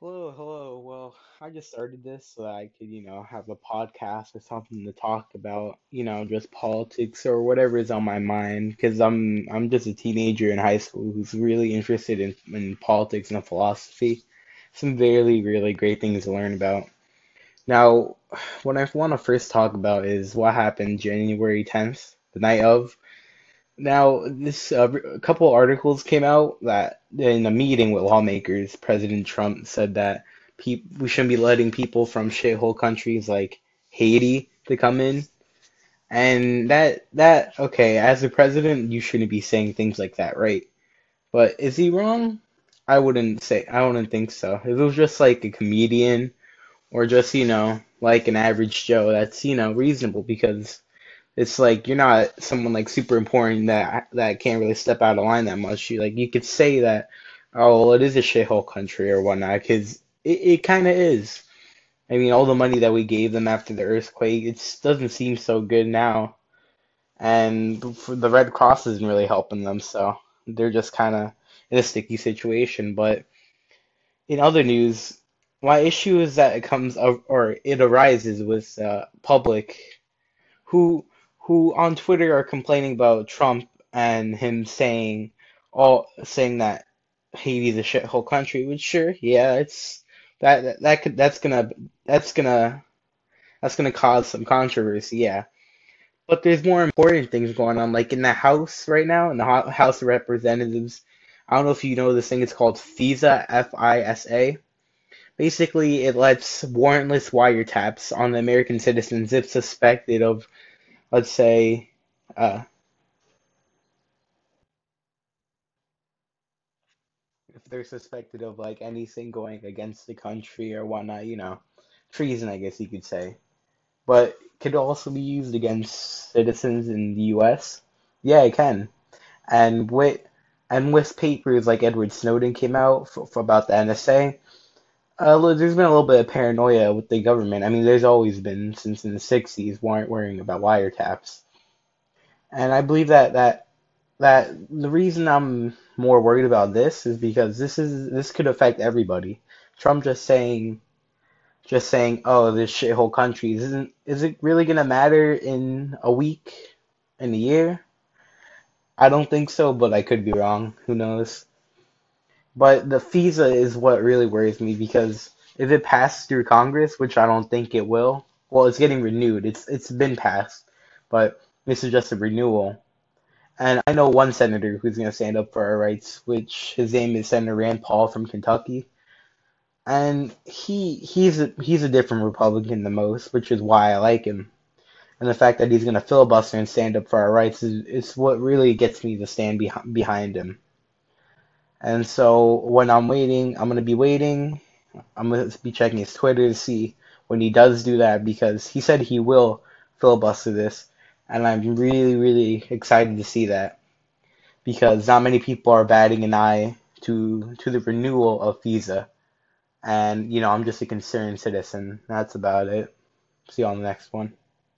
Hello, hello. Well, I just started this so that I could, you know, have a podcast or something to talk about, you know, just politics or whatever is on my mind. Because I'm I'm just a teenager in high school who's really interested in, in politics and philosophy. Some really, really great things to learn about. Now, what I want to first talk about is what happened January 10th, the night of. Now, this uh, a couple articles came out that in a meeting with lawmakers, President Trump said that peop we shouldn't be letting people from shithole countries like Haiti to come in. And that that okay, as a president, you shouldn't be saying things like that, right? But is he wrong? I wouldn't say I wouldn't think so. If it was just like a comedian or just, you know, like an average Joe, that's, you know, reasonable because it's like you're not someone like super important that that can't really step out of line that much. You like you could say that, oh, well, it is a shithole country or whatnot, because it, it kind of is. I mean, all the money that we gave them after the earthquake, it doesn't seem so good now, and the Red Cross isn't really helping them, so they're just kind of in a sticky situation. But in other news, my issue is that it comes up or it arises with uh, public who who on Twitter are complaining about Trump and him saying all saying that Haiti's a shithole country, which sure, yeah, it's that that, that could that's gonna that's gonna that's gonna cause some controversy, yeah. But there's more important things going on, like in the House right now, in the House of Representatives. I don't know if you know this thing. It's called FISA, F-I-S-A. Basically, it lets warrantless wiretaps on the American citizens if suspected of let's say, uh, if they're suspected of like anything going against the country or whatnot, you know, treason, I guess you could say. But could also be used against citizens in the U.S. Yeah, it can. And with and with papers like Edward Snowden came out for, for about the NSA, uh, there's been a little bit of paranoia with the government. I mean, there's always been since in the 60s, weren't worrying about wiretaps. And I believe that that that the reason I'm more worried about this is because this is this could affect everybody. Trump just saying just saying, "Oh, this shithole country isn't is it really gonna matter in a week, in a year?" I don't think so, but I could be wrong. Who knows? But the FISA is what really worries me because if it passes through Congress, which I don't think it will, well, it's getting renewed. It's it's been passed, but this is just a renewal. And I know one senator who's going to stand up for our rights, which his name is Senator Rand Paul from Kentucky. And he he's a, he's a different Republican than most, which is why I like him. And the fact that he's going to filibuster and stand up for our rights is, is what really gets me to stand behind behind him. And so when I'm waiting, I'm to be waiting. I'm to be checking his Twitter to see when he does do that because he said he will filibuster this. And I'm really, really excited to see that because not many people are batting an eye to to the renewal of FISA. And, you know, I'm just a concerned citizen. That's about it. See you on the next one.